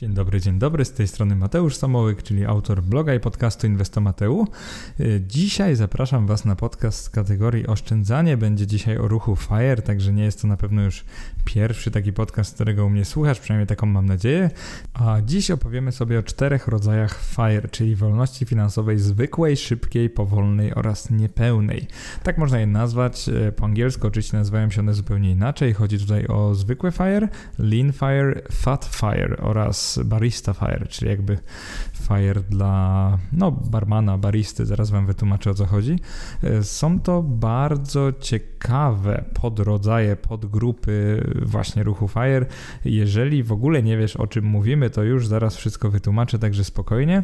Dzień dobry, dzień dobry, z tej strony Mateusz Samołyk, czyli autor bloga i podcastu Inwestomateu. Y, dzisiaj zapraszam Was na podcast z kategorii oszczędzanie. Będzie dzisiaj o ruchu FIRE, także nie jest to na pewno już pierwszy taki podcast, którego u mnie słuchasz, przynajmniej taką mam nadzieję. A dziś opowiemy sobie o czterech rodzajach FIRE, czyli wolności finansowej zwykłej, szybkiej, powolnej oraz niepełnej. Tak można je nazwać. Y, po angielsku oczywiście nazywają się one zupełnie inaczej. Chodzi tutaj o zwykłe FIRE, Lean FIRE, Fat FIRE oraz barista fire, czyli jakby fire dla no, barmana, baristy, zaraz wam wytłumaczę o co chodzi. E, są to bardzo ciekawe podrodzaje, podgrupy właśnie ruchu fire. Jeżeli w ogóle nie wiesz o czym mówimy, to już zaraz wszystko wytłumaczę, także spokojnie.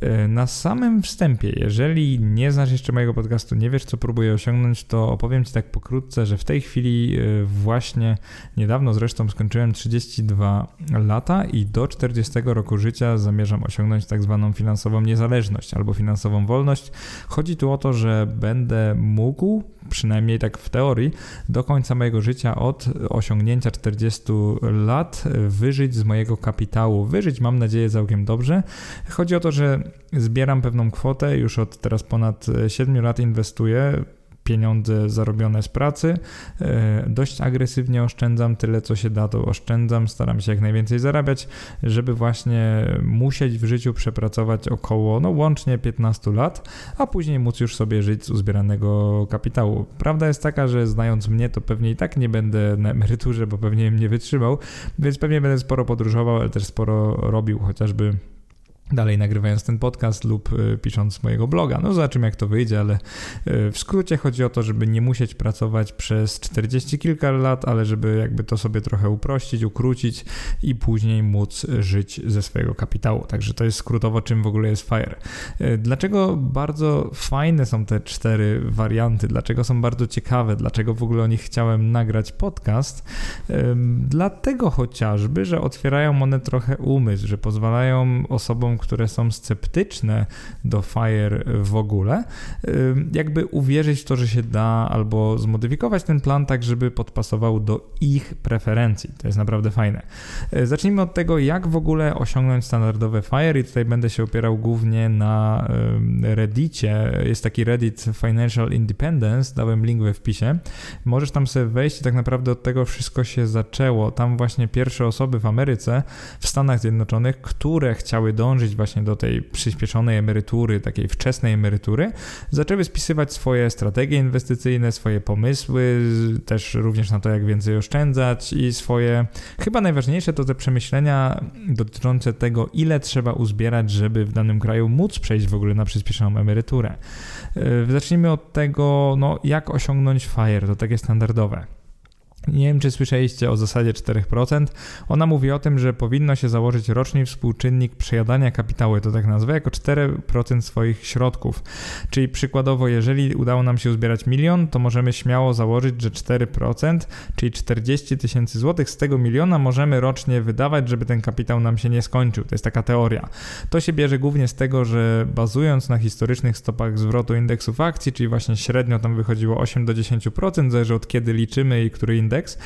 E, na samym wstępie, jeżeli nie znasz jeszcze mojego podcastu, nie wiesz co próbuję osiągnąć, to opowiem ci tak pokrótce, że w tej chwili e, właśnie niedawno zresztą skończyłem 32 lata i do 40 roku życia zamierzam osiągnąć tak zwaną finansową niezależność albo finansową wolność. Chodzi tu o to, że będę mógł, przynajmniej tak w teorii, do końca mojego życia od osiągnięcia 40 lat wyżyć z mojego kapitału. Wyżyć mam nadzieję całkiem dobrze. Chodzi o to, że zbieram pewną kwotę, już od teraz ponad 7 lat inwestuję pieniądze zarobione z pracy. E, dość agresywnie oszczędzam, tyle co się da, to oszczędzam, staram się jak najwięcej zarabiać, żeby właśnie musieć w życiu przepracować około, no łącznie 15 lat, a później móc już sobie żyć z uzbieranego kapitału. Prawda jest taka, że znając mnie, to pewnie i tak nie będę na emeryturze, bo pewnie mnie wytrzymał, więc pewnie będę sporo podróżował, ale też sporo robił, chociażby dalej nagrywając ten podcast lub y, pisząc mojego bloga. No zobaczymy jak to wyjdzie, ale y, w skrócie chodzi o to, żeby nie musieć pracować przez 40 kilka lat, ale żeby jakby to sobie trochę uprościć, ukrócić i później móc żyć ze swojego kapitału. Także to jest skrótowo czym w ogóle jest FIRE. Y, dlaczego bardzo fajne są te cztery warianty? Dlaczego są bardzo ciekawe? Dlaczego w ogóle o nich chciałem nagrać podcast? Dlatego chociażby, że otwierają one trochę umysł, że pozwalają osobom, które są sceptyczne do FIRE w ogóle, jakby uwierzyć w to, że się da albo zmodyfikować ten plan tak, żeby podpasował do ich preferencji. To jest naprawdę fajne. Y, zacznijmy od tego, jak w ogóle osiągnąć standardowe FIRE i tutaj będę się opierał głównie na Reddicie. Jest taki Reddit Financial Independence, dałem link we wpisie. Możesz tam sobie wejść i tak naprawdę od tego wszystko się zaczęło. Tam właśnie pierwsze osoby w Ameryce, w Stanach Zjednoczonych, które chciały dążyć dążyć właśnie do tej przyspieszonej emerytury, takiej wczesnej emerytury, zaczęły spisywać swoje strategie inwestycyjne, swoje pomysły, też również na to, jak więcej oszczędzać i swoje, chyba najważniejsze to te przemyślenia dotyczące tego, ile trzeba uzbierać, żeby w danym kraju móc przejść w ogóle na przyspieszoną emeryturę. E, zacznijmy od tego, no, jak osiągnąć FIRE, to takie standardowe. Nie wiem, czy słyszeliście o zasadzie 4%. Ona mówi o tym, że powinno się założyć roczny współczynnik przejadania kapitału, to tak nazwę, jako 4% swoich środków. Czyli przykładowo, jeżeli udało nam się uzbierać milion, to możemy śmiało założyć, że 4%, czyli 40 tysięcy złotych z tego miliona możemy rocznie wydawać, żeby ten kapitał nam się nie skończył. To jest taka teoria. To się bierze głównie z tego, że bazując na historycznych stopach zwrotu indeksów akcji, czyli właśnie średnio tam wychodziło 8 do 10%, zależy od kiedy liczymy i który indeks indeks.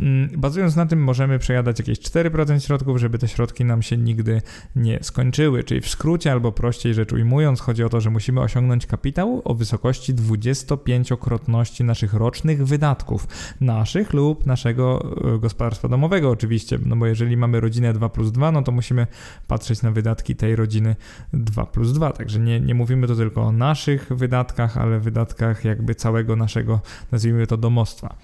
Mm, bazując na tym możemy przejadać jakieś 4% środków, żeby te środki nam się nigdy nie skończyły. Czyli w skrócie albo prościej rzecz ujmując, chodzi o to, że musimy osiągnąć kapitał o wysokości 25-krotności naszych rocznych wydatków. Naszych lub naszego e, gospodarstwa domowego oczywiście, no bo jeżeli mamy rodzinę 2 plus 2, no to musimy patrzeć na wydatki tej rodziny 2 plus 2. Także nie, nie mówimy tu tylko o naszych wydatkach, ale wydatkach jakby całego naszego, nazwijmy to domostwa.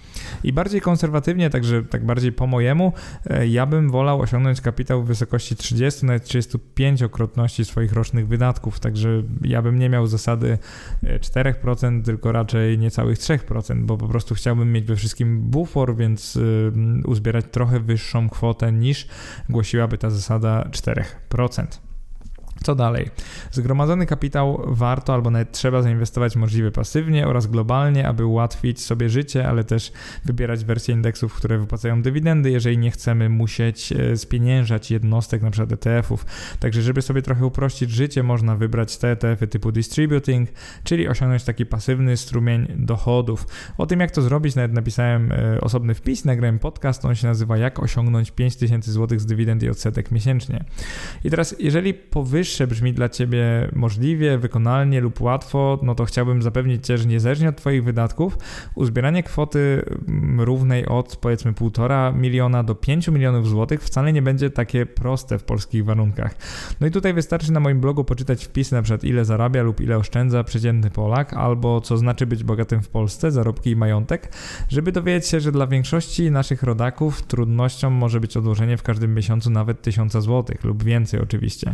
I bardziej konserwatywnie, także tak bardziej po mojemu, e, ja bym wolał osiągnąć kapitał w wysokości 30, nawet 35-krotności swoich rocznych wydatków, także ja bym nie miał zasady 4%, e, tylko raczej niecałych 3%, bo po prostu chciałbym mieć we wszystkim bufor, więc y, uzbierać trochę wyższą kwotę niż głosiłaby ta zasada 4%. Co dalej? Zgromadzony kapitał warto albo nawet trzeba zainwestować możliwie pasywnie oraz globalnie, aby ułatwić sobie życie, ale też wybierać wersje indeksów, które wypłacają dywidendy, jeżeli nie chcemy musieć e, spieniężać jednostek, np. ETF-ów. Także żeby sobie trochę uprościć życie, można wybrać te ETF-y typu distributing, czyli osiągnąć taki pasywny strumień dochodów. O tym jak to zrobić nawet napisałem e, osobny wpis, nagrałem podcast, on się nazywa jak osiągnąć 5000 zł z dywidend i odsetek miesięcznie. I teraz jeżeli powyżej najwyższe brzmi dla Ciebie możliwie, wykonalnie lub łatwo, no to chciałbym zapewnić Cię, że niezależnie od Twoich wydatków, uzbieranie kwoty mm, równej od powiedzmy 1,5 miliona do 5 milionów złotych wcale nie będzie takie proste w polskich warunkach. No i tutaj wystarczy na moim blogu poczytać wpisy na przykład ile zarabia lub ile oszczędza przeciętny Polak, albo co znaczy być bogatym w Polsce, zarobki i majątek, żeby dowiedzieć się, że dla większości naszych rodaków trudnością może być odłożenie w każdym miesiącu nawet 1000 złotych lub więcej oczywiście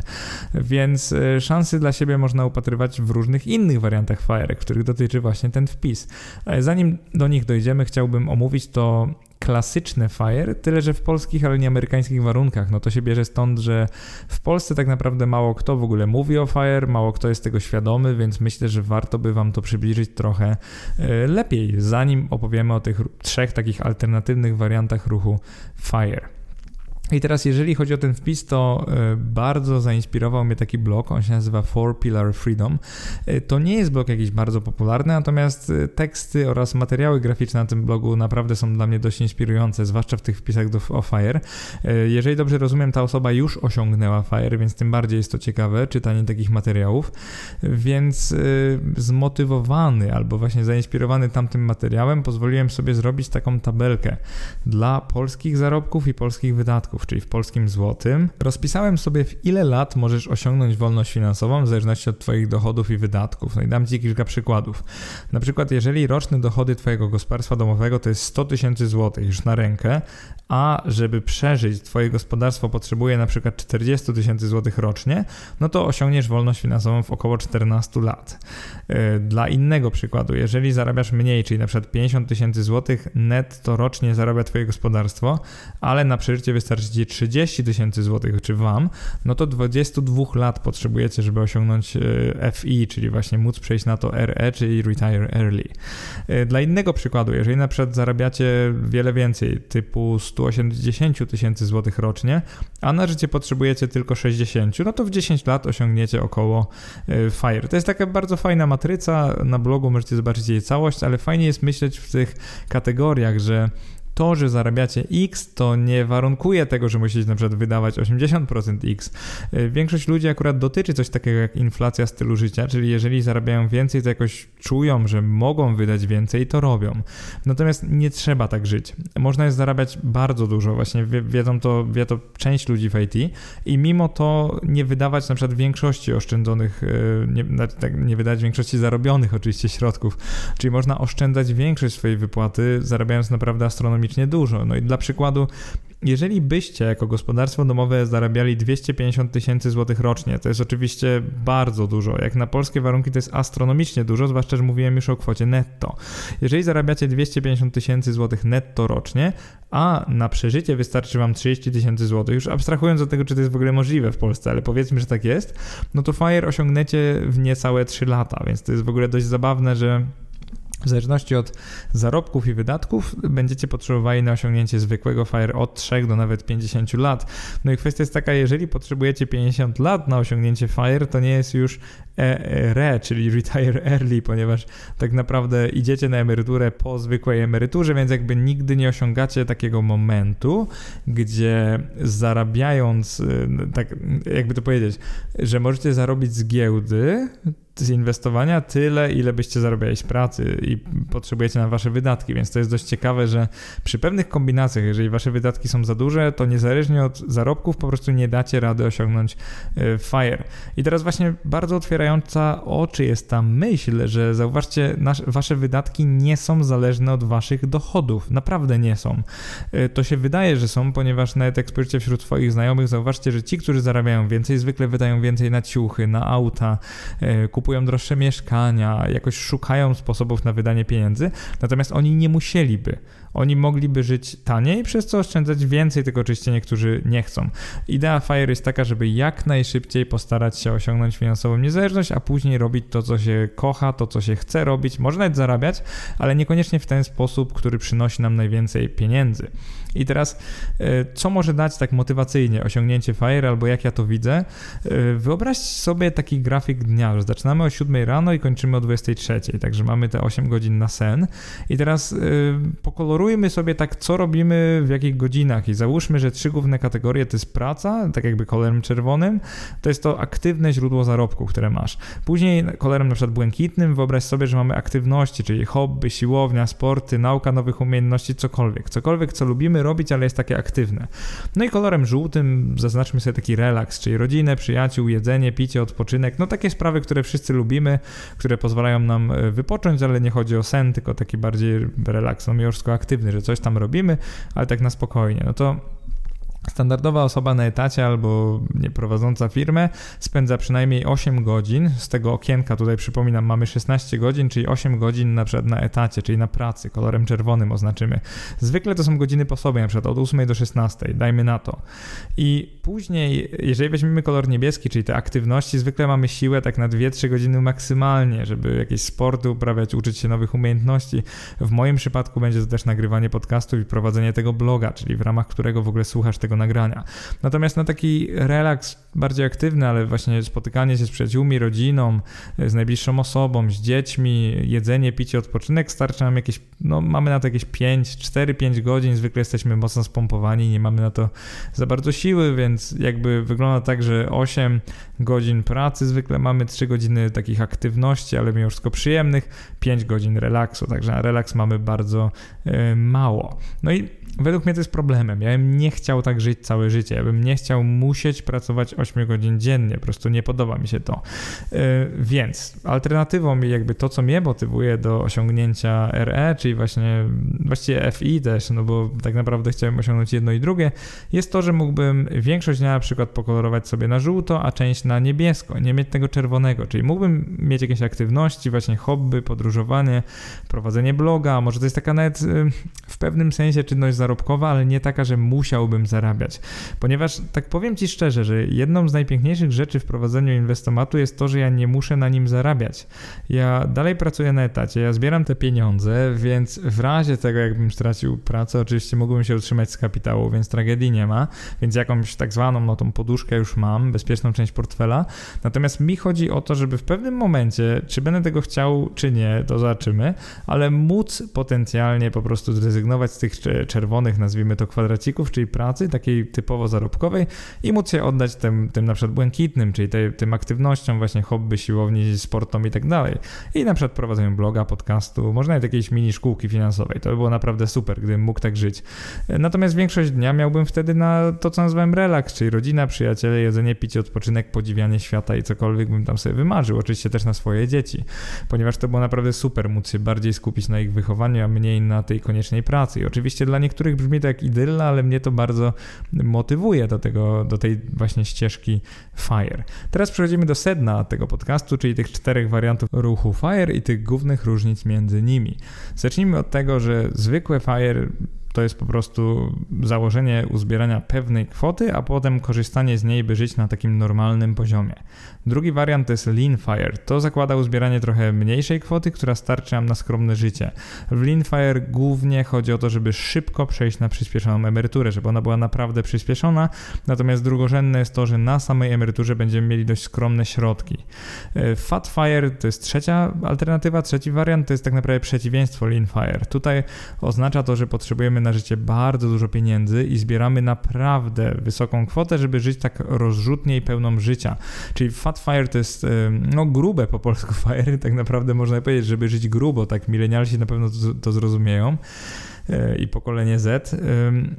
więc e, szansy dla siebie można upatrywać w różnych innych wariantach FIRE, których dotyczy właśnie ten wpis. E, zanim do nich dojdziemy, chciałbym omówić to klasyczne FIRE, tyle że w polskich, ale nie amerykańskich warunkach. No to się bierze stąd, że w Polsce tak naprawdę mało kto w ogóle mówi o FIRE, mało kto jest tego świadomy, więc myślę, że warto by Wam to przybliżyć trochę e, lepiej, zanim opowiemy o tych trzech takich alternatywnych wariantach ruchu FIRE. I teraz, jeżeli chodzi o ten wpis, to e, bardzo zainspirował mnie taki blog, on się nazywa Four Pillar Freedom. E, to nie jest blog jakiś bardzo popularny, natomiast e, teksty oraz materiały graficzne na tym blogu naprawdę są dla mnie dość inspirujące, zwłaszcza w tych wpisach do, FIRE. Jeżeli dobrze rozumiem, ta osoba już osiągnęła FIRE, więc tym bardziej jest to ciekawe, czytanie takich materiałów. Więc zmotywowany albo właśnie zainspirowany tamtym materiałem, pozwoliłem sobie zrobić taką tabelkę dla polskich zarobków i polskich wydatków czyli w polskim złotym, rozpisałem sobie w ile lat możesz osiągnąć wolność finansową w zależności od Twoich dochodów i wydatków. No i dam Ci kilka przykładów. Na przykład, jeżeli roczne dochody Twojego gospodarstwa domowego to jest 100 tysięcy złotych już na rękę, a żeby przeżyć Twoje gospodarstwo potrzebuje na przykład 40 tysięcy złotych rocznie, no to osiągniesz wolność finansową w około 14 lat. E, dla innego przykładu, jeżeli zarabiasz mniej, czyli na przykład 50 tysięcy złotych netto rocznie zarabia Twoje gospodarstwo, ale na przeżycie wystarczy Ci 30 tysięcy złotych, czy Wam, no to 22 lat potrzebujecie, żeby osiągnąć e, FI, czyli właśnie móc przejść na to RE, czyli Retire Early. E, dla innego przykładu, jeżeli na przykład zarabiacie wiele więcej, typu 180 tysięcy złotych rocznie, a na życie potrzebujecie tylko 60, no to w 10 lat osiągniecie około e, FIRE. To jest taka bardzo fajna matryca, na blogu możecie zobaczyć jej całość, ale fajnie jest myśleć w tych kategoriach, że to, że zarabiacie X, to nie warunkuje tego, że musicie na przykład wydawać 80% X. Y, większość ludzi akurat dotyczy coś takiego jak inflacja stylu życia, czyli jeżeli zarabiają więcej, to jakoś czują, że mogą wydać więcej i to robią. Natomiast nie trzeba tak żyć. Można jest zarabiać bardzo dużo, właśnie wiedzą to, wie to część ludzi w IT i mimo to nie wydawać na przykład większości oszczędzonych, y, nie, tak, nie wydać większości zarobionych oczywiście środków. Czyli można oszczędzać większość swojej wypłaty, zarabiając naprawdę astronomicznie astronomicznie dużo. No i dla przykładu, jeżeli byście jako gospodarstwo domowe zarabiali 250 tysięcy złotych rocznie, to jest oczywiście bardzo dużo. Jak na polskie warunki to jest astronomicznie dużo, zwłaszcza, że mówiłem już o kwocie netto. Jeżeli zarabiacie 250 tysięcy złotych netto rocznie, a na przeżycie wystarczy wam 30 tysięcy złotych, już abstrahując od tego, czy to jest w ogóle możliwe w Polsce, ale powiedzmy, że tak jest, no to FIRE osiągniecie w niecałe 3 lata, więc to jest w ogóle dość zabawne, że w zależności od zarobków i wydatków będziecie potrzebowali na osiągnięcie zwykłego FIRE od 3 do nawet 50 lat. No i kwestia jest taka, jeżeli potrzebujecie 50 lat na osiągnięcie FIRE, to nie jest już RE, czyli Retire Early, ponieważ tak naprawdę idziecie na emeryturę po zwykłej emeryturze, więc jakby nigdy nie osiągacie takiego momentu, gdzie zarabiając, y, tak jakby to powiedzieć, że możecie zarobić z giełdy z inwestowania tyle, ile byście zarabiali z pracy i potrzebujecie na wasze wydatki, więc to jest dość ciekawe, że przy pewnych kombinacjach, jeżeli wasze wydatki są za duże, to niezależnie od zarobków po prostu nie dacie rady osiągnąć y, FIRE. I teraz właśnie bardzo otwierająca oczy jest ta myśl, że zauważcie, nasz, wasze wydatki nie są zależne od waszych dochodów. Naprawdę nie są. Y, to się wydaje, że są, ponieważ nawet jak spojrzycie wśród swoich znajomych, zauważcie, że ci, którzy zarabiają więcej, zwykle wydają więcej na ciuchy, na auta, kupują y, kupują droższe mieszkania, jakoś szukają sposobów na wydanie pieniędzy, natomiast oni nie musieliby. Oni mogliby żyć taniej, przez co oszczędzać więcej, tylko oczywiście niektórzy nie chcą. Idea FIRE jest taka, żeby jak najszybciej postarać się osiągnąć finansową niezależność, a później robić to, co się kocha, to, co się chce robić. Można nawet zarabiać, ale niekoniecznie w ten sposób, który przynosi nam najwięcej pieniędzy. I teraz, e, co może dać tak motywacyjnie osiągnięcie FIRE, albo jak ja to widzę? E, wyobraź sobie taki grafik dnia, że zaczynamy o 7 rano i kończymy o 23, także mamy te 8 godzin na sen. I teraz e, pokolorujmy sobie tak, co robimy w jakich godzinach i załóżmy, że trzy główne kategorie to jest praca, tak jakby kolorem czerwonym, to jest to aktywne źródło zarobku, które masz. Później kolorem na przykład błękitnym wyobraź sobie, że mamy aktywności, czyli hobby, siłownia, sporty, nauka nowych umiejętności, cokolwiek. Cokolwiek, co lubimy robić, ale jest takie aktywne. No i kolorem żółtym zaznaczmy sobie taki relaks, czyli rodzinę, przyjaciół, jedzenie, picie, odpoczynek, no takie sprawy, które wszyscy lubimy, które pozwalają nam e, wypocząć, ale nie chodzi o sen, tylko taki bardziej relaks, no miłożko aktywny, że coś tam robimy, ale tak na spokojnie. No to Standardowa osoba na etacie albo nie prowadząca firmę spędza przynajmniej 8 godzin. Z tego okienka tutaj przypominam, mamy 16 godzin, czyli 8 godzin na przykład na etacie, czyli na pracy, kolorem czerwonym oznaczymy. Zwykle to są godziny po sobie, na przykład od 8 do 16, dajmy na to. I później, jeżeli weźmiemy kolor niebieski, czyli te aktywności, zwykle mamy siłę tak na 2-3 godziny maksymalnie, żeby jakieś sporty uprawiać, uczyć się nowych umiejętności. W moim przypadku będzie to też nagrywanie podcastów i prowadzenie tego bloga, czyli w ramach którego w ogóle słuchasz tego nagrania. Natomiast na taki relaks bardziej aktywny, ale właśnie spotykanie się z przyjaciółmi, rodziną, z najbliższą osobą, z dziećmi, jedzenie, picie, odpoczynek starcza nam jakieś, no mamy na to jakieś 5, 4-5 godzin, zwykle jesteśmy mocno spompowani, nie mamy na to za bardzo siły, więc jakby wygląda tak, że 8 godzin pracy zwykle mamy, 3 godziny takich aktywności, ale mimo wszystko przyjemnych, 5 godzin relaksu, także na relaks mamy bardzo yy, mało. No i według mnie to jest problemem. Ja bym nie chciał tak żyć całe życie. Ja bym nie chciał musieć pracować 8 godzin dziennie. Po prostu nie podoba mi się to. Yy, więc alternatywą jakby to, co mnie motywuje do osiągnięcia RE, czyli właśnie właściwie FI też, no bo tak naprawdę chciałem osiągnąć jedno i drugie, jest to, że mógłbym większość dnia na przykład pokolorować sobie na żółto, a część na niebiesko, nie mieć tego czerwonego, czyli mógłbym mieć jakieś aktywności, właśnie hobby, podróżowanie, prowadzenie bloga, może to jest taka nawet yy, w pewnym sensie czynność zarobkowa, ale nie taka, że musiałbym zarabiać. Ponieważ tak powiem Ci szczerze, że jedną z najpiękniejszych rzeczy w prowadzeniu inwestomatu jest to, że ja nie muszę na nim zarabiać. Ja dalej pracuję na etacie, ja zbieram te pieniądze, więc w razie tego, jakbym stracił pracę, oczywiście mógłbym się utrzymać z kapitału, więc tragedii nie ma, więc jakąś tak zwaną, no tą poduszkę już mam, bezpieczną część portfela. Natomiast mi chodzi o to, żeby w pewnym momencie, czy będę tego chciał, czy nie, to zobaczymy, ale móc potencjalnie po prostu zrezygnować z tych czerwonych, nazwijmy to kwadracików, czyli pracy takiej typowo zarobkowej i móc się oddać tym, tym na przykład błękitnym, czyli tej, tym aktywnościom, właśnie hobby, siłowni, sportom i tak dalej. I na przykład prowadzeniu bloga, podcastu, można nawet jakiejś mini szkółki finansowej. To by było naprawdę super, gdybym mógł tak żyć. Natomiast większość dnia miałbym wtedy na to, co nazywam relaks, czyli rodzina, przyjaciele, jedzenie, picie, odpoczynek, podziwianie świata i cokolwiek bym tam sobie wymarzył. Oczywiście też na swoje dzieci, ponieważ to było naprawdę super móc się bardziej skupić na ich wychowaniu, a mniej na tej koniecznej pracy. I oczywiście dla niektórych brzmi to jak idylla, ale mnie to bardzo motywuje do tego, do tej właśnie ścieżki FIRE. Teraz przechodzimy do sedna tego podcastu, czyli tych czterech wariantów ruchu FIRE i tych głównych różnic między nimi. Zacznijmy od tego, że zwykłe FIRE to jest po prostu założenie uzbierania pewnej kwoty, a potem korzystanie z niej, by żyć na takim normalnym poziomie. Drugi wariant to jest Lean Fire. To zakłada uzbieranie trochę mniejszej kwoty, która starczy nam na skromne życie. W Lean Fire głównie chodzi o to, żeby szybko przejść na przyspieszoną emeryturę, żeby ona była naprawdę przyspieszona, natomiast drugorzędne jest to, że na samej emeryturze będziemy mieli dość skromne środki. E, Fat Fire to jest trzecia alternatywa, trzeci wariant to jest tak naprawdę przeciwieństwo Lean Fire. Tutaj oznacza to, że potrzebujemy na życie bardzo dużo pieniędzy i zbieramy naprawdę wysoką kwotę, żeby żyć tak rozrzutnie i pełną życia. Czyli Fat Fire to jest no grube po polsku fire, tak naprawdę można powiedzieć, żeby żyć grubo, tak milenialsi na pewno to, to zrozumieją. E, i pokolenie Z.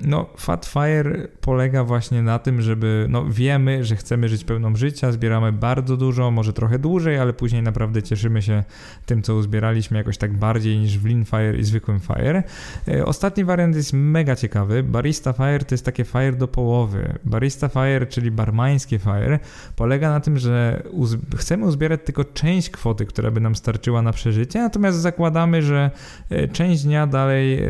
No, Fat Fire polega właśnie na tym, żeby, no wiemy, że chcemy żyć pełną życia, zbieramy bardzo dużo, może trochę dłużej, ale później naprawdę cieszymy się tym, co uzbieraliśmy jakoś tak bardziej niż w Lean Fire i zwykłym Fire. E, ostatni wariant jest mega ciekawy. Barista Fire to jest takie Fire do połowy. Barista Fire, czyli barmańskie Fire, polega na tym, że uz chcemy uzbierać tylko część kwoty, która by nam starczyła na przeżycie, natomiast zakładamy, że e, część dnia dalej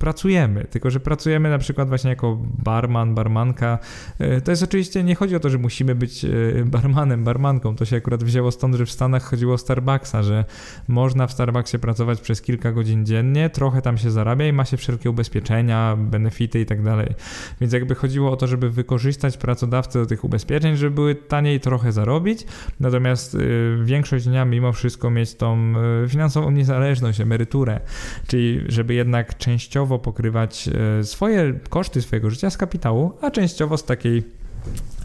pracujemy, tylko że pracujemy na przykład właśnie jako barman, barmanka. E, to jest oczywiście, nie chodzi o to, że musimy być barmanem, barmanką, to się akurat wzięło stąd, że w Stanach chodziło o Starbucksa, że można w Starbucksie pracować przez kilka godzin dziennie, trochę tam się zarabia i ma się wszelkie ubezpieczenia, benefity i tak dalej. Więc jakby chodziło o to, żeby wykorzystać pracodawcę do tych ubezpieczeń, żeby były taniej trochę zarobić, natomiast większość dnia mimo wszystko mieć tą finansową niezależność, emeryturę, czyli żeby jednak częściowo pokrywać e, swoje koszty swojego życia z kapitału, a częściowo z takiej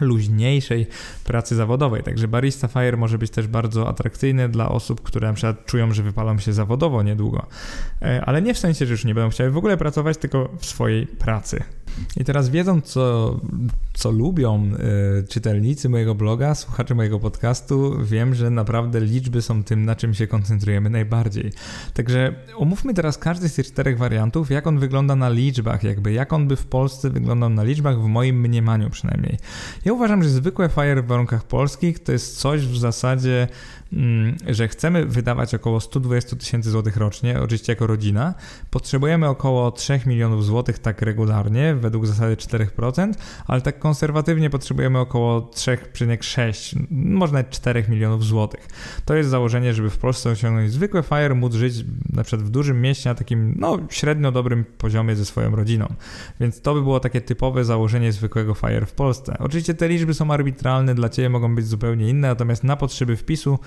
luźniejszej pracy zawodowej. Także Barista Fire może być też bardzo atrakcyjny dla osób, które na przykład czują, że wypalą się zawodowo niedługo. E, ale nie w sensie, że już nie będą chciały w ogóle pracować, tylko w swojej pracy. I teraz wiedząc, co, co lubią y, czytelnicy mojego bloga, słuchacze mojego podcastu, wiem, że naprawdę liczby są tym, na czym się koncentrujemy najbardziej. Także omówmy teraz każdy z tych czterech wariantów, jak on wygląda na liczbach, jakby jak on by w Polsce wyglądał na liczbach, w moim mniemaniu przynajmniej. Ja uważam, że zwykłe Fire w warunkach polskich to jest coś w zasadzie Mm, że chcemy wydawać około 120 tysięcy złotych rocznie, oczywiście jako rodzina, potrzebujemy około 3 milionów złotych tak regularnie, według zasady 4%, ale tak konserwatywnie potrzebujemy około 3,6, może nawet 4 milionów złotych. To jest założenie, żeby w Polsce osiągnąć zwykłe FIRE, móc żyć na przykład w dużym mieście na takim no, średnio dobrym poziomie ze swoją rodziną. Więc to by było takie typowe założenie zwykłego FIRE w Polsce. Oczywiście te liczby są arbitralne, dla Ciebie mogą być zupełnie inne, natomiast na potrzeby wpisu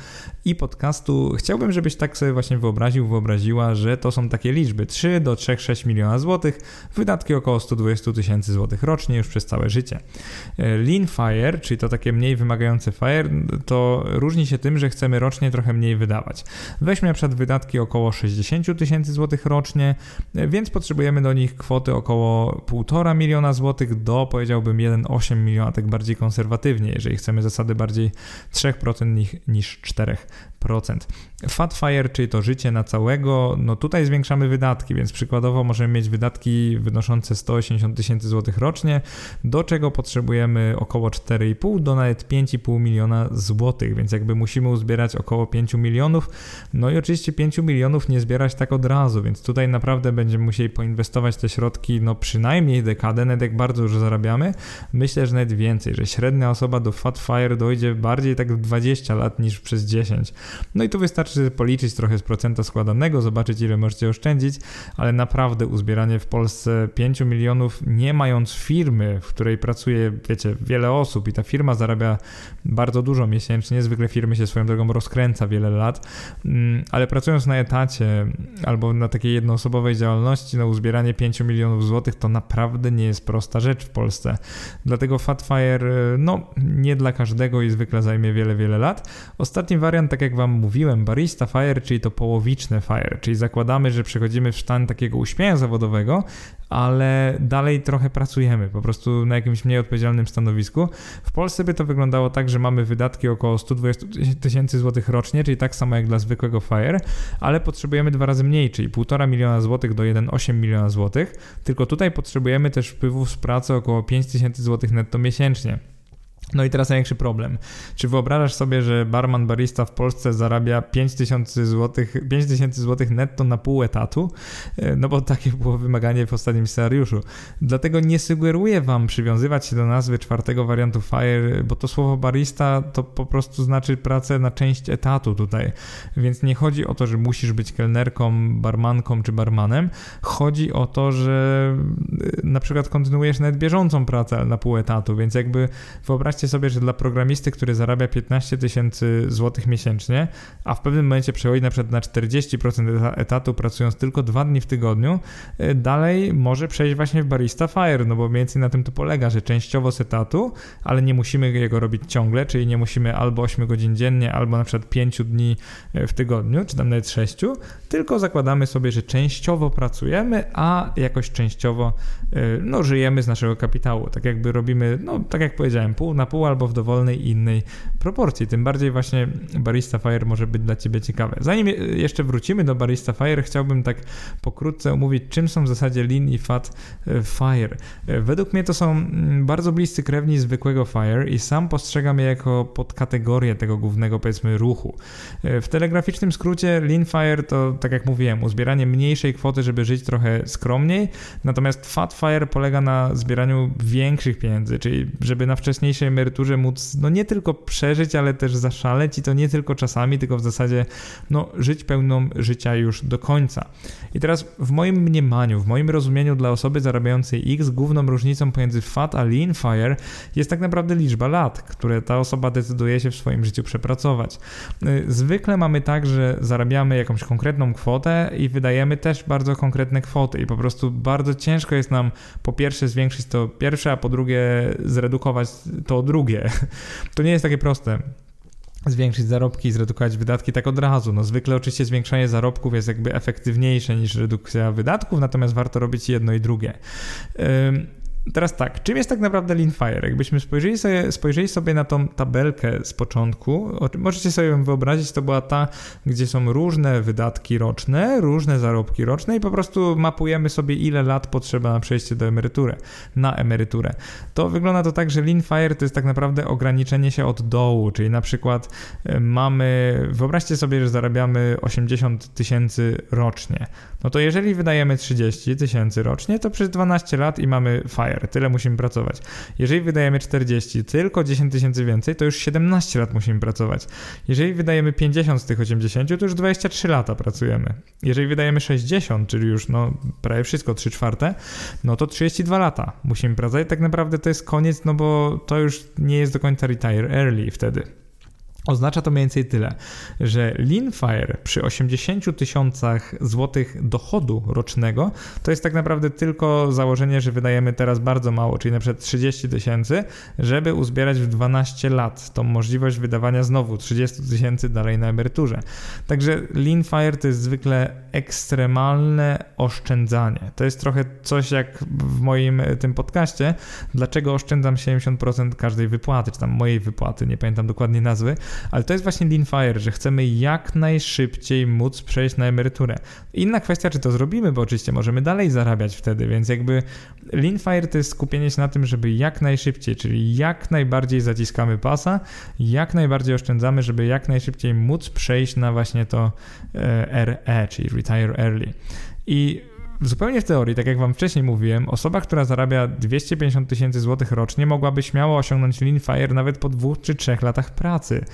i podcastu chciałbym, żebyś tak sobie właśnie wyobraził, wyobraziła, że to są takie liczby 3 do 3,6 miliona złotych, wydatki około 120 tysięcy złotych rocznie już przez całe życie. E, Lean Fire, czyli to takie mniej wymagające Fire, to różni się tym, że chcemy rocznie trochę mniej wydawać. Weźmy na przykład wydatki około 60 tysięcy złotych rocznie, e, więc potrzebujemy do nich kwoty około 1,5 miliona złotych do powiedziałbym 1,8 miliona, tak bardziej konserwatywnie, jeżeli chcemy zasady bardziej 3% niż 4%. 4%. Fatfire, czyli to życie na całego, no tutaj zwiększamy wydatki, więc przykładowo możemy mieć wydatki wynoszące 180 tysięcy złotych rocznie, do czego potrzebujemy około 4,5 do nawet 5,5 miliona złotych, więc jakby musimy uzbierać około 5 milionów. No i oczywiście 5 milionów nie zbierać tak od razu, więc tutaj naprawdę będziemy musieli poinwestować te środki, no przynajmniej dekadę, nawet jak bardzo już zarabiamy. Myślę, że nawet więcej, że średnia osoba do Fatfire dojdzie bardziej tak w 20 lat niż przez 10. No i tu wystarczy policzyć trochę z procenta składanego, zobaczyć ile możecie oszczędzić, ale naprawdę uzbieranie w Polsce 5 milionów, nie mając firmy, w której pracuje, wiecie, wiele osób i ta firma zarabia bardzo dużo miesięcznie, zwykle firmy się swoją drogą rozkręca wiele lat, mm, ale pracując na etacie albo na takiej jednoosobowej działalności, no uzbieranie 5 milionów złotych to naprawdę nie jest prosta rzecz w Polsce. Dlatego Fatfire, no nie dla każdego i zwykle zajmie wiele, wiele lat. Ostatni wariant, tak jak Wam mówiłem, Barista Fire, czyli to połowiczne Fire, czyli zakładamy, że przechodzimy w stan takiego uśpienia zawodowego, ale dalej trochę pracujemy, po prostu na jakimś mniej odpowiedzialnym stanowisku. W Polsce by to wyglądało tak, że mamy wydatki około 120 tysięcy złotych rocznie, czyli tak samo jak dla zwykłego Fire, ale potrzebujemy dwa razy mniej, czyli 1,5 miliona złotych do 1,8 miliona złotych, tylko tutaj potrzebujemy też wpływów z pracy około 5 tysięcy złotych netto miesięcznie. No i teraz największy problem. Czy wyobrażasz sobie, że barman barista w Polsce zarabia 5000 zł, 5000 zł netto na pół etatu? E, no bo takie było wymaganie w ostatnim scenariuszu. Dlatego nie sugeruję wam przywiązywać się do nazwy czwartego wariantu FIRE, bo to słowo barista to po prostu znaczy pracę na część etatu tutaj. Więc nie chodzi o to, że musisz być kelnerką, barmanką czy barmanem. Chodzi o to, że e, na przykład kontynuujesz nawet bieżącą pracę na pół etatu, więc jakby wyobraźcie wyobraźcie sobie, że dla programisty, który zarabia 15 tysięcy złotych miesięcznie, a w pewnym momencie przechodzi na przykład na 40% etatu, pracując tylko dwa dni w tygodniu, y, dalej może przejść właśnie w Barista Fire, no bo mniej więcej na tym to polega, że częściowo z etatu, ale nie musimy jego robić ciągle, czyli nie musimy albo 8 godzin dziennie, albo na przykład 5 dni y, w tygodniu, czy tam nawet 6, tylko zakładamy sobie, że częściowo pracujemy, a jakoś częściowo no, żyjemy z naszego kapitału. Tak jakby robimy, no tak jak powiedziałem, pół na pół albo w dowolnej innej proporcji. Tym bardziej właśnie Barista Fire może być dla Ciebie ciekawe. Zanim jeszcze wrócimy do Barista Fire, chciałbym tak pokrótce omówić, czym są w zasadzie Lean i Fat e, Fire. E, według mnie to są mm, bardzo bliscy krewni zwykłego Fire i sam postrzegam je jako podkategorię tego głównego, powiedzmy, ruchu. E, w telegraficznym skrócie Lean Fire to, tak jak mówiłem, uzbieranie mniejszej kwoty, żeby żyć trochę skromniej, natomiast Fat Fire polega na zbieraniu większych pieniędzy, czyli żeby na wcześniejszej emeryturze móc no nie tylko przeżyć, ale też zaszaleć i to nie tylko czasami, tylko w zasadzie no, żyć pełną życia już do końca. I teraz w moim mniemaniu, w moim rozumieniu dla osoby zarabiającej X główną różnicą pomiędzy FAT a Lean Fire jest tak naprawdę liczba lat, które ta osoba decyduje się w swoim życiu przepracować. Y, zwykle mamy tak, że zarabiamy jakąś konkretną kwotę i wydajemy też bardzo konkretne kwoty i po prostu bardzo ciężko jest nam po pierwsze zwiększyć to pierwsze, a po drugie zredukować to drugie. To nie jest takie proste zwiększyć zarobki i zredukować wydatki tak od razu. No zwykle oczywiście zwiększanie zarobków jest jakby efektywniejsze niż redukcja wydatków, natomiast warto robić jedno i drugie. Teraz tak, czym jest tak naprawdę Leanfire? Jakbyśmy spojrzeli sobie, spojrzeli sobie na tą tabelkę z początku, możecie sobie wyobrazić, to była ta, gdzie są różne wydatki roczne, różne zarobki roczne i po prostu mapujemy sobie ile lat potrzeba na przejście do emerytury, na emeryturę. To wygląda to tak, że Leanfire to jest tak naprawdę ograniczenie się od dołu, czyli na przykład e, mamy, wyobraźcie sobie, że zarabiamy 80 tysięcy rocznie. No to jeżeli wydajemy 30 tysięcy rocznie, to przez 12 lat i mamy FIRE tyle musimy pracować. Jeżeli wydajemy 40, tylko 10 tysięcy więcej, to już 17 lat musimy pracować. Jeżeli wydajemy 50 z tych 80, to już 23 lata pracujemy. Jeżeli wydajemy 60, czyli już no, prawie wszystko, 3 czwarte, no to 32 lata musimy pracować. Tak naprawdę to jest koniec, no bo to już nie jest do końca retire early wtedy. Oznacza to mniej więcej tyle, że Leanfire przy 80 tysiącach złotych dochodu rocznego to jest tak naprawdę tylko założenie, że wydajemy teraz bardzo mało, czyli na przykład 30 tysięcy, żeby uzbierać w 12 lat tą możliwość wydawania znowu 30 tysięcy dalej na emeryturze. Także Leanfire to jest zwykle ekstremalne oszczędzanie. To jest trochę coś jak w moim tym podcaście, dlaczego oszczędzam 70% każdej wypłaty, czy tam mojej wypłaty, nie pamiętam dokładnie nazwy, ale to jest właśnie Lean Fire, że chcemy jak najszybciej móc przejść na emeryturę. Inna kwestia, czy to zrobimy, bo oczywiście możemy dalej zarabiać wtedy, więc jakby Lean Fire to jest skupienie się na tym, żeby jak najszybciej, czyli jak najbardziej zaciskamy pasa, jak najbardziej oszczędzamy, żeby jak najszybciej móc przejść na właśnie to e, RE, czyli Retire Early. I zupełnie w teorii, tak jak wam wcześniej mówiłem, osoba, która zarabia 250 tysięcy złotych rocznie, mogłaby śmiało osiągnąć Lean Fire nawet po dwóch czy trzech latach pracy.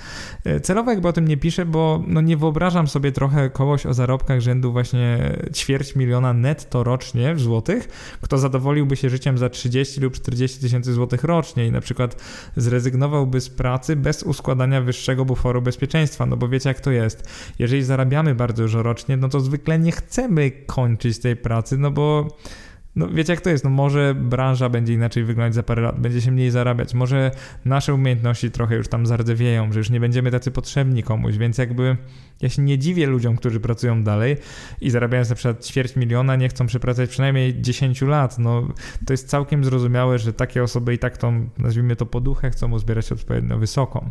E, celowo jakby o tym nie piszę, bo no nie wyobrażam sobie trochę kogoś o zarobkach rzędu właśnie ćwierć miliona netto rocznie w złotych, kto zadowoliłby się życiem za 30 lub 40 tysięcy złotych rocznie i na przykład zrezygnowałby z pracy bez uskładania wyższego buforu bezpieczeństwa, no bo wiecie jak to jest. Jeżeli zarabiamy bardzo dużo rocznie, no to zwykle nie chcemy kończyć tej pracy pracy, no bo no wiecie jak to jest, no może branża będzie inaczej wyglądać za parę lat, będzie się mniej zarabiać, może nasze umiejętności trochę już tam zardzewieją, że już nie będziemy tacy potrzebni komuś, więc jakby ja się nie dziwię ludziom, którzy pracują dalej i zarabiając na przykład ćwierć miliona, nie chcą przepracować przynajmniej 10 lat. No, to jest całkiem zrozumiałe, że takie osoby i tak tą, nazwijmy to poduchę, chcą uzbierać odpowiednio wysoką.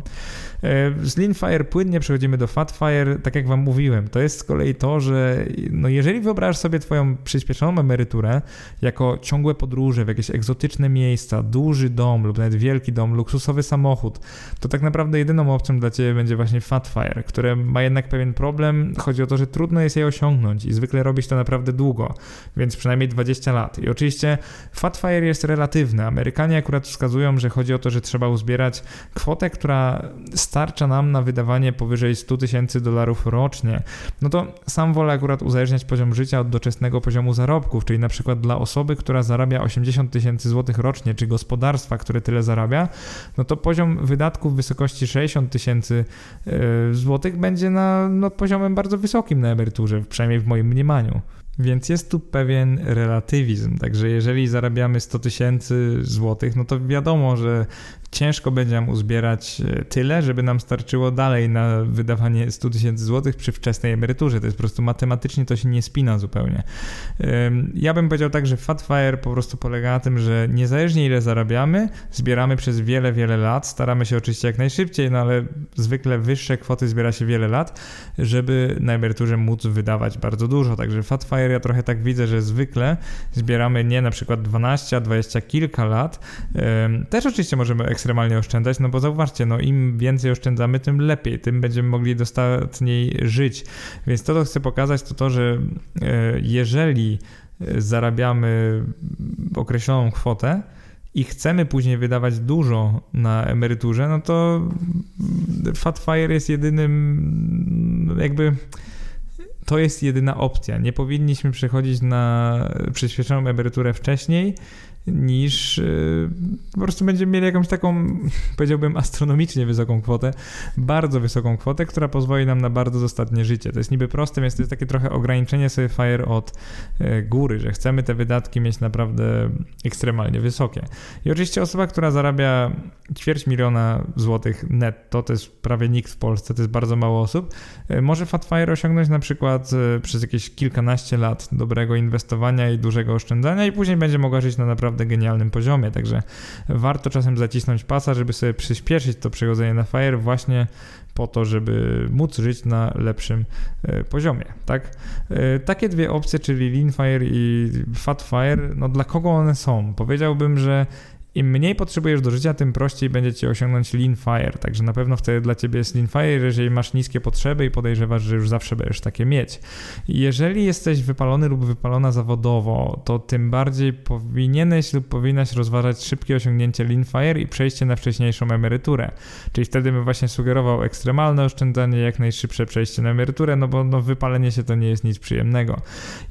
E, z Leanfire płynnie przechodzimy do Fatfire, tak jak wam mówiłem. To jest z kolei to, że no jeżeli wyobrażasz sobie twoją przyspieszoną emeryturę jako ciągłe podróże w jakieś egzotyczne miejsca, duży dom lub nawet wielki dom, luksusowy samochód, to tak naprawdę jedyną opcją dla ciebie będzie właśnie Fatfire, które ma jednak pewien problem. Chodzi o to, że trudno jest je osiągnąć i zwykle robić to naprawdę długo, więc przynajmniej 20 lat. I oczywiście Fatfire jest relatywny. Amerykanie akurat wskazują, że chodzi o to, że trzeba uzbierać kwotę, która starcza nam na wydawanie powyżej 100 tysięcy dolarów rocznie. No to sam wolę akurat uzależniać poziom życia od doczesnego poziomu zarobków, czyli na przykład dla osoby, która zarabia 80 tysięcy złotych rocznie, czy gospodarstwa, które tyle zarabia, no to poziom wydatków w wysokości 60 tysięcy e, złotych będzie na no, poziomem bardzo wysokim na emeryturze, przynajmniej w moim mniemaniu. Więc jest tu pewien relatywizm. Także jeżeli zarabiamy 100 tysięcy złotych, no to wiadomo, że ciężko będzie nam uzbierać e, tyle, żeby nam starczyło dalej na wydawanie 100 tysięcy złotych przy wczesnej emeryturze. To jest po prostu matematycznie to się nie spina zupełnie. Ja bym powiedział tak, że Fatfire po prostu polega na tym, że niezależnie ile zarabiamy, zbieramy przez wiele, wiele lat. Staramy się oczywiście jak najszybciej, no ale zwykle wyższe kwoty zbiera się wiele lat, żeby na emeryturze móc wydawać bardzo dużo. Także Fatfire ja trochę tak widzę, że zwykle zbieramy nie na przykład 12, a 20 kilka lat. Też oczywiście możemy ekstremalnie oszczędzać, no bo zauważcie, no im więcej oszczędzamy, tym lepiej, tym będziemy mogli dostatniej żyć. Więc to, co chcę pokazać, to to, że e, jeżeli e, zarabiamy określoną kwotę, i chcemy później wydawać dużo na emeryturze, no to Fatfire jest jedynym jakby to jest jedyna opcja. Nie powinniśmy przechodzić na przyspieszoną emeryturę wcześniej, niż y, po prostu będziemy mieli jakąś taką, powiedziałbym, astronomicznie wysoką kwotę, bardzo wysoką kwotę, która pozwoli nam na bardzo dostatnie życie. To jest niby proste, więc to jest takie trochę ograniczenie sobie FIRE od y, góry, że chcemy te wydatki mieć naprawdę ekstremalnie wysokie. I oczywiście osoba, która zarabia ćwierć miliona złotych netto, to jest prawie nikt w Polsce, to jest bardzo mało osób, y, może FatFire osiągnąć na przykład przez jakieś kilkanaście lat dobrego inwestowania i dużego oszczędzania i później będzie mogła żyć na naprawdę naprawdę genialnym poziomie, także warto czasem zacisnąć pasa, żeby sobie przyspieszyć to przechodzenie na Fire właśnie po to, żeby móc żyć na lepszym e, poziomie, tak? E, takie dwie opcje, czyli Lean Fire i Fat Fire, no dla kogo one są? Powiedziałbym, że im mniej potrzebujesz do życia, tym prościej będzie ci osiągnąć Lean Fire. Także na pewno wtedy dla ciebie jest Lean Fire, jeżeli masz niskie potrzeby i podejrzewasz, że już zawsze będziesz takie mieć. Jeżeli jesteś wypalony lub wypalona zawodowo, to tym bardziej powinieneś lub powinnaś rozważać szybkie osiągnięcie Lean Fire i przejście na wcześniejszą emeryturę. Czyli wtedy bym właśnie sugerował ekstremalne oszczędzanie, jak najszybsze przejście na emeryturę, no bo no, wypalenie się to nie jest nic przyjemnego.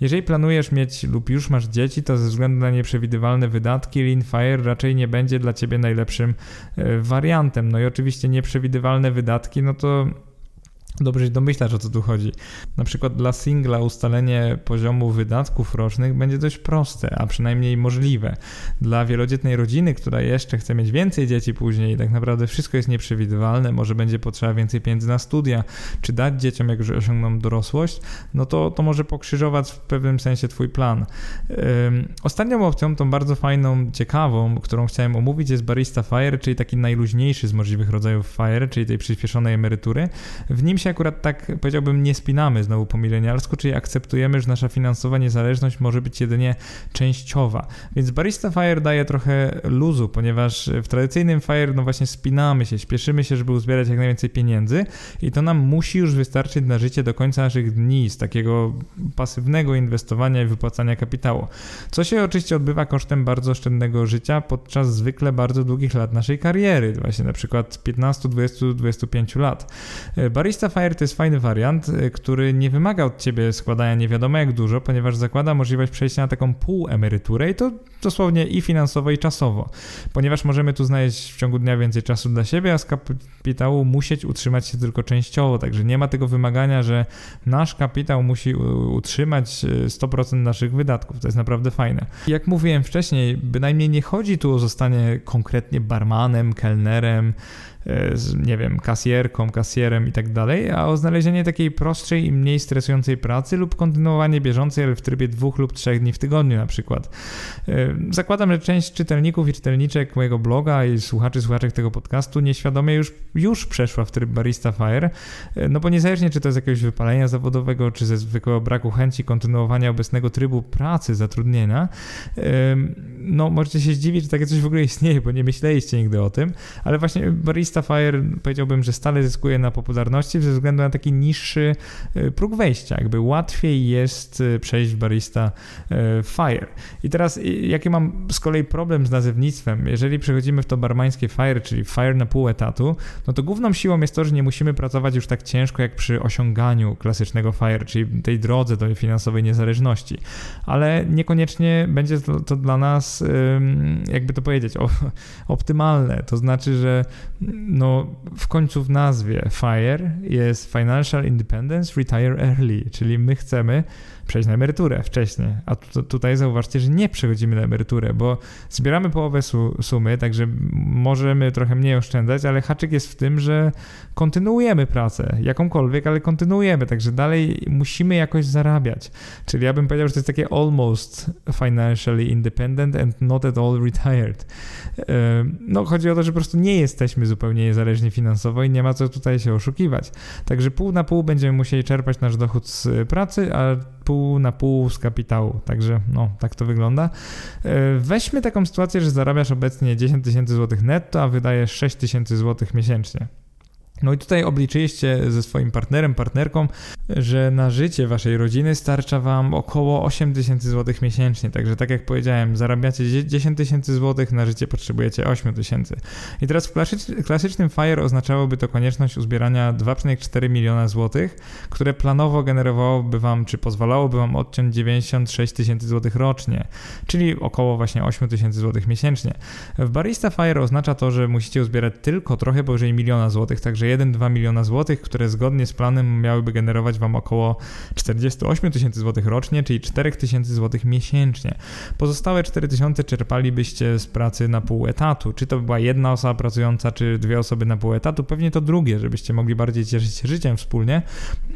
Jeżeli planujesz mieć lub już masz dzieci, to ze względu na nieprzewidywalne wydatki Lean Fire raczej nie będzie dla ciebie najlepszym e, wariantem. No i oczywiście nieprzewidywalne wydatki, no to dobrze się domyślasz o co tu chodzi. Na przykład dla singla ustalenie poziomu wydatków rocznych będzie dość proste, a przynajmniej możliwe. Dla wielodzietnej rodziny, która jeszcze chce mieć więcej dzieci później, tak naprawdę wszystko jest nieprzewidywalne, może będzie potrzeba więcej pieniędzy na studia, czy dać dzieciom, jak już osiągną dorosłość, no to, to może pokrzyżować w pewnym sensie twój plan. ostatnią opcją, tą bardzo fajną, ciekawą, którą chciałem omówić jest Barista Fire, czyli taki najluźniejszy z możliwych rodzajów Fire, czyli tej przyspieszonej emerytury. W nim się się akurat tak powiedziałbym nie spinamy znowu po milenialsku, czyli akceptujemy, że nasza finansowa niezależność może być jedynie częściowa. Więc Barista Fire daje trochę luzu, ponieważ w tradycyjnym Fire no właśnie spinamy się, śpieszymy się, żeby uzbierać jak najwięcej pieniędzy i to nam musi już wystarczyć na życie do końca naszych dni z takiego pasywnego inwestowania i wypłacania kapitału. Co się oczywiście odbywa kosztem bardzo oszczędnego życia podczas zwykle bardzo długich lat naszej kariery, właśnie na przykład 15, 20, 25 lat. Barista Fire to jest fajny wariant, y, który nie wymaga od ciebie składania nie wiadomo jak dużo, ponieważ zakłada możliwość przejścia na taką półemeryturę i to dosłownie i finansowo, i czasowo, ponieważ możemy tu znaleźć w ciągu dnia więcej czasu dla siebie, a kapitału musieć utrzymać się tylko częściowo, także nie ma tego wymagania, że nasz kapitał musi utrzymać 100% y, naszych wydatków. To jest naprawdę fajne. Jak mówiłem wcześniej, bynajmniej nie chodzi tu o zostanie konkretnie barmanem, kelnerem, E, nie wiem, kasjerką, kasjerem i tak dalej, a o znalezienie takiej prostszej i mniej stresującej pracy lub kontynuowanie bieżącej, ale w trybie dwóch lub trzech dni w tygodniu na przykład. E, zakładam, że część czytelników i czytelniczek mojego bloga i słuchaczy, słuchaczek tego podcastu nieświadomie już, już przeszła w tryb Barista Fire, e, no bo niezależnie czy to z jakiegoś wypalenia zawodowego, czy ze zwykłego braku chęci kontynuowania obecnego trybu pracy, zatrudnienia, no możecie się zdziwić, że takie coś w ogóle istnieje, bo nie myśleliście nigdy o tym, ale właśnie Barista Fire powiedziałbym, że stale zyskuje na popularności ze względu na taki niższy e, próg wejścia. Jakby łatwiej jest e, przejść w Barista Fire. I teraz jaki mam z kolei problem z nazewnictwem? Jeżeli przechodzimy w to barmańskie Fire, czyli Fire na pół etatu, no to główną siłą jest to, że nie musimy pracować już tak ciężko jak przy osiąganiu klasycznego Fire, czyli tej drodze do finansowej niezależności. Ale niekoniecznie będzie to, to dla nas, jakby to powiedzieć, optymalne. To znaczy, że no, w końcu w nazwie FIRE jest Financial Independence Retire Early, czyli my chcemy przejść na emeryturę wcześniej. A tu, tutaj zauważcie, że nie przechodzimy na emeryturę, bo zbieramy połowę su, sumy, także możemy trochę mniej oszczędzać, ale haczyk jest w tym, że kontynuujemy pracę, jakąkolwiek, ale kontynuujemy, także dalej musimy jakoś zarabiać. Czyli ja bym powiedział, że to jest takie almost financially independent and not at all retired. No, chodzi o to, że po prostu nie jesteśmy zupełnie niezależni finansowo i nie ma co tutaj się oszukiwać. Także pół na pół będziemy musieli czerpać nasz dochód z pracy, a pół na pół z kapitału. Także no, tak to wygląda. E, weźmy taką sytuację, że zarabiasz obecnie 10 tysięcy złotych netto, a wydajesz 6 tysięcy złotych miesięcznie. No i tutaj obliczyliście ze swoim partnerem, partnerką, że na życie waszej rodziny starcza wam około 8 tysięcy złotych miesięcznie. Także tak jak powiedziałem, zarabiacie 10 tysięcy złotych, na życie potrzebujecie 8 tysięcy. I teraz w klasycznym FIRE oznaczałoby to konieczność uzbierania 2,4 miliona złotych, które planowo generowałoby wam, czy pozwalałoby wam odciąć 96 tysięcy złotych rocznie, czyli około właśnie 8 tysięcy złotych miesięcznie. W Barista FIRE oznacza to, że musicie uzbierać tylko trochę powyżej miliona złotych, także 1-2 miliona złotych, które zgodnie z planem miałyby generować Wam około 48 tysięcy złotych rocznie, czyli 4 tysięcy złotych miesięcznie. Pozostałe 4 tysiące czerpalibyście z pracy na pół etatu. Czy to była jedna osoba pracująca, czy dwie osoby na pół etatu? Pewnie to drugie, żebyście mogli bardziej cieszyć się życiem wspólnie.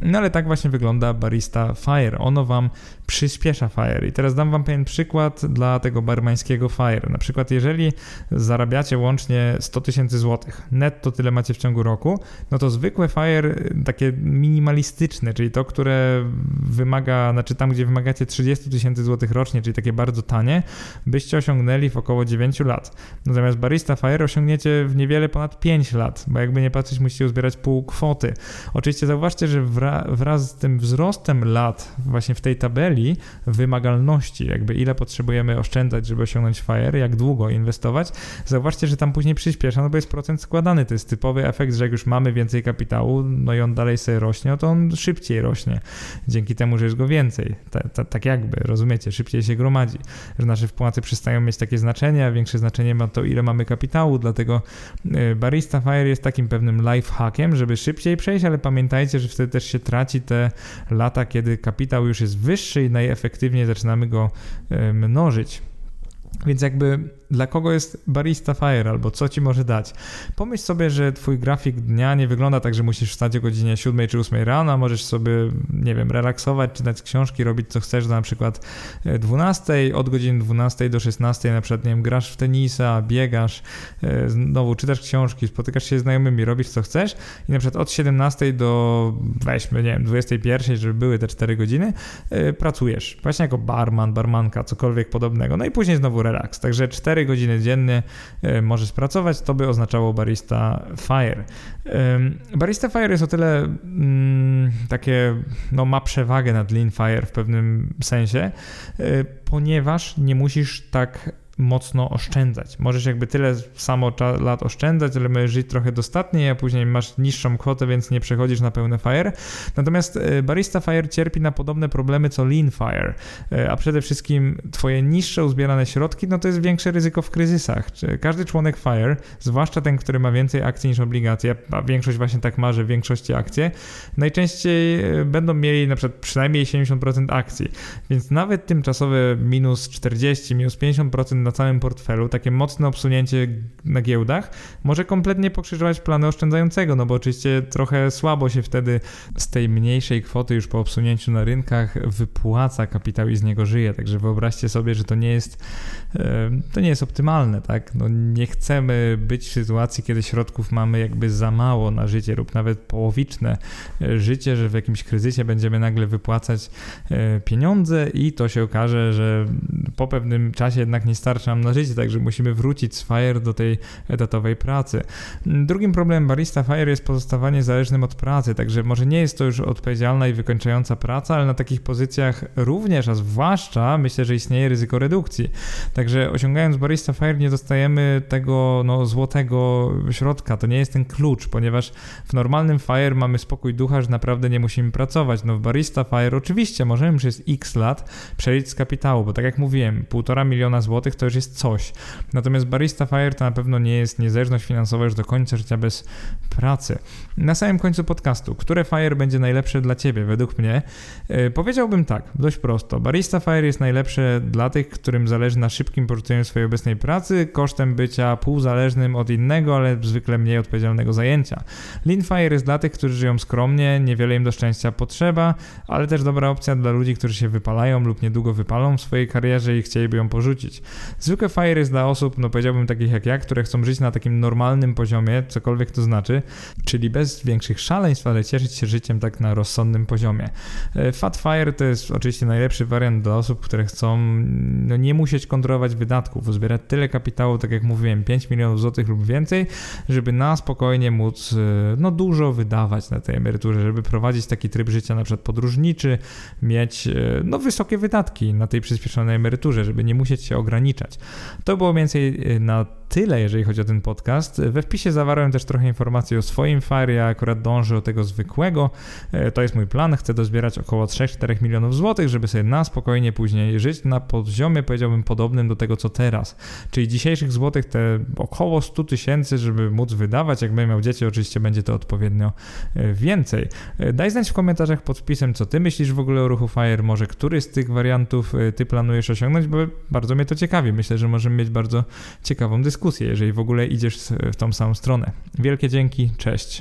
No ale tak właśnie wygląda Barista Fire. Ono Wam przyspiesza Fire. I teraz dam Wam pewien przykład dla tego barmańskiego Fire. Na przykład jeżeli zarabiacie łącznie 100 tysięcy złotych, netto tyle macie w ciągu roku, no to zwykłe Fire takie minimalistyczne, czyli to, które wymaga, znaczy tam, gdzie wymagacie 30 tysięcy złotych rocznie, czyli takie bardzo tanie, byście osiągnęli w około 9 lat. Natomiast Barista Fire osiągniecie w niewiele ponad 5 lat, bo jakby nie patrzeć, musicie uzbierać pół kwoty. Oczywiście zauważcie, że wraz z tym wzrostem lat właśnie w tej tabeli wymagalności, jakby ile potrzebujemy oszczędzać, żeby osiągnąć Fire, jak długo inwestować, zauważcie, że tam później przyspiesza, no bo jest procent składany. To jest typowy efekt, że jak już mamy więcej kapitału, no i on dalej sobie rośnie, no to on szybciej rośnie. Dzięki temu, że jest go więcej. Ta, ta, tak jakby, rozumiecie, szybciej się gromadzi. Że nasze wpłaty przestają mieć takie znaczenie, a większe znaczenie ma to, ile mamy kapitału, dlatego e, Barista Fire jest takim pewnym life hackiem, żeby szybciej przejść, ale pamiętajcie, że wtedy też się traci te lata, kiedy kapitał już jest wyższy i najefektywniej zaczynamy go e, mnożyć. Więc jakby dla kogo jest Barista Fire albo co ci może dać. Pomyśl sobie, że twój grafik dnia nie wygląda tak, że musisz wstać o godzinie 7 czy 8 rano, możesz sobie, nie wiem, relaksować, czytać książki, robić co chcesz na przykład 12, e, od godziny 12 do 16 na przykład, nie wiem, grasz w tenisa, biegasz, e, znowu czytasz książki, spotykasz się z znajomymi, robisz co chcesz i na przykład od 17 do weźmy, nie wiem, 21, żeby były te 4 godziny, e, pracujesz. Właśnie jako barman, barmanka, cokolwiek podobnego. No i później znowu relaks. Także 4 4 godziny dziennie e, możesz pracować, to by oznaczało Barista Fire. Barista Fire jest o tyle mm, takie, no ma przewagę nad Lean Fire w pewnym sensie, e, ponieważ nie musisz tak mocno oszczędzać. Możesz jakby tyle samo lat oszczędzać, ale możesz żyć trochę dostatniej, a później masz niższą kwotę, więc nie przechodzisz na pełne fire. Natomiast e, Barista Fire cierpi na podobne problemy co Lean Fire, e, a przede wszystkim twoje niższe uzbierane środki, no to jest większe ryzyko w kryzysach. Każdy członek Fire, zwłaszcza ten, który ma więcej akcji niż obligacje, a większość właśnie tak ma, że w większości akcje, najczęściej e, będą mieli na przykład przynajmniej 70% akcji. Więc nawet tymczasowe minus 40, minus 50% na całym portfelu, takie mocne obsunięcie na giełdach, może kompletnie pokrzyżować plany oszczędzającego, no bo oczywiście trochę słabo się wtedy z tej mniejszej kwoty już po obsunięciu na rynkach wypłaca kapitał i z niego żyje. Także wyobraźcie sobie, że to nie jest, e, to nie jest optymalne, tak? No nie chcemy być w sytuacji, kiedy środków mamy jakby za mało na życie lub nawet połowiczne życie, że w jakimś kryzysie będziemy nagle wypłacać e, pieniądze i to się okaże, że po pewnym czasie jednak nie starczy starczy nam na życie, także musimy wrócić z Fire do tej etatowej pracy. Drugim problemem barista Fire jest pozostawanie zależnym od pracy, także może nie jest to już odpowiedzialna i wykończająca praca, ale na takich pozycjach również, a zwłaszcza myślę, że istnieje ryzyko redukcji. Także osiągając barista Fire nie dostajemy tego no, złotego środka, to nie jest ten klucz, ponieważ w normalnym Fire mamy spokój ducha, że naprawdę nie musimy pracować. No w barista Fire oczywiście możemy przez x lat przejść z kapitału, bo tak jak mówiłem, półtora miliona złotych to już jest coś. Natomiast barista Fire to na pewno nie jest niezależność finansowa już do końca życia bez pracy. Na samym końcu podcastu, które Fire będzie najlepsze dla Ciebie według mnie? Yy, powiedziałbym tak, dość prosto. Barista Fire jest najlepsze dla tych, którym zależy na szybkim porzuceniu swojej obecnej pracy kosztem bycia półzależnym od innego, ale zwykle mniej odpowiedzialnego zajęcia. Lean Fire jest dla tych, którzy żyją skromnie, niewiele im do szczęścia potrzeba, ale też dobra opcja dla ludzi, którzy się wypalają lub niedługo wypalą w swojej karierze i chcieliby ją porzucić. Zwykłe Fire jest dla osób, no powiedziałbym takich jak ja, które chcą żyć na takim normalnym poziomie, cokolwiek to znaczy, czyli bez większych szaleństw, ale cieszyć się życiem tak na rozsądnym poziomie. E, Fat Fire to jest oczywiście najlepszy wariant dla osób, które chcą no, nie musieć kontrolować wydatków, zbierać tyle kapitału, tak jak mówiłem, 5 milionów złotych lub więcej, żeby na spokojnie móc e, no, dużo wydawać na tej emeryturze, żeby prowadzić taki tryb życia na przykład podróżniczy, mieć e, no, wysokie wydatki na tej przyspieszonej emeryturze, żeby nie musieć się ograniczać. To było więcej na tyle, jeżeli chodzi o ten podcast. We wpisie zawarłem też trochę informacji o swoim Fire, ja akurat dążę do tego zwykłego. E, to jest mój plan, chcę dozbierać około 3-4 milionów złotych, żeby sobie na spokojnie później żyć na poziomie, powiedziałbym, podobnym do tego, co teraz. Czyli dzisiejszych złotych te około 100 tysięcy, żeby móc wydawać. Jak będę miał dzieci, oczywiście będzie to odpowiednio e, więcej. E, daj znać w komentarzach pod wpisem, co ty myślisz w ogóle o ruchu Fire, może który z tych wariantów ty planujesz osiągnąć, bo bardzo mnie to ciekawi. Myślę, że możemy mieć bardzo ciekawą dyskusję, jeżeli w ogóle idziesz w tą samą stronę. Wielkie dzięki, cześć.